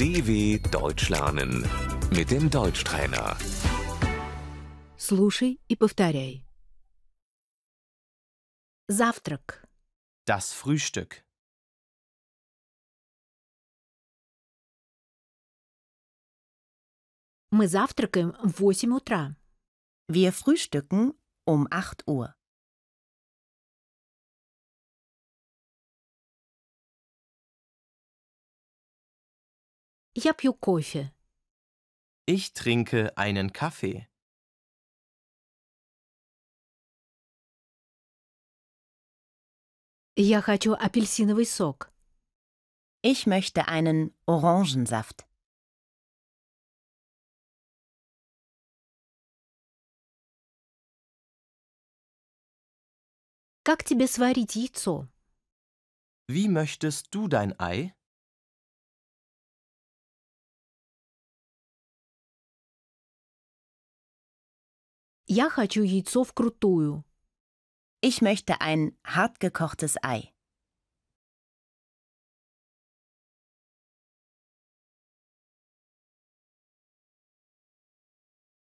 DW Deutsch lernen mit dem Deutschtrainer. Слушай и повторяй. Завтрак. Das Frühstück. Мы завтракаем в 8 утра. Wir frühstücken um 8 Uhr. Я пью кофе. Ich trinke einen Kaffee. Я хочу апельсиновый сок. Ich möchte einen Orangensaft. Как тебе сварить яйцо? Wie möchtest du dein Ei? Я хочу яйцо вкрутую. Ich möchte ein hartgekochtes Ei.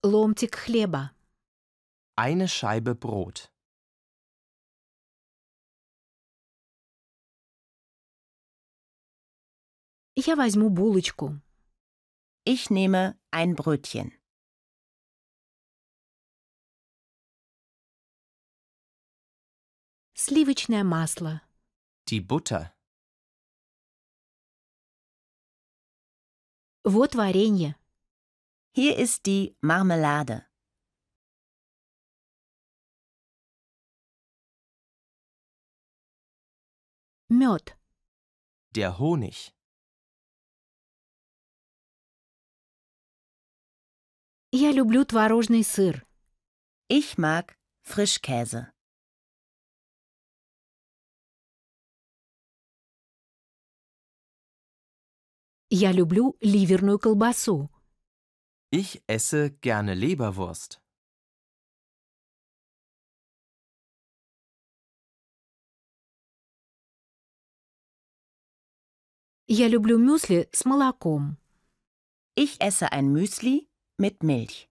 Ломтик хлеба. Eine Scheibe Brot. Я возьму булочку. Ich nehme ein Brötchen. Сливочное масло. Die Butter. Вот варенье. Hier ist die Marmelade. Мед. Der Honig. Я люблю творожный сыр. Ich mag Frischkäse. Я люблю ливерную колбасу. Ich esse gerne Leberwurst. Я люблю мюсли с молоком. Ich esse ein Müsli mit Milch.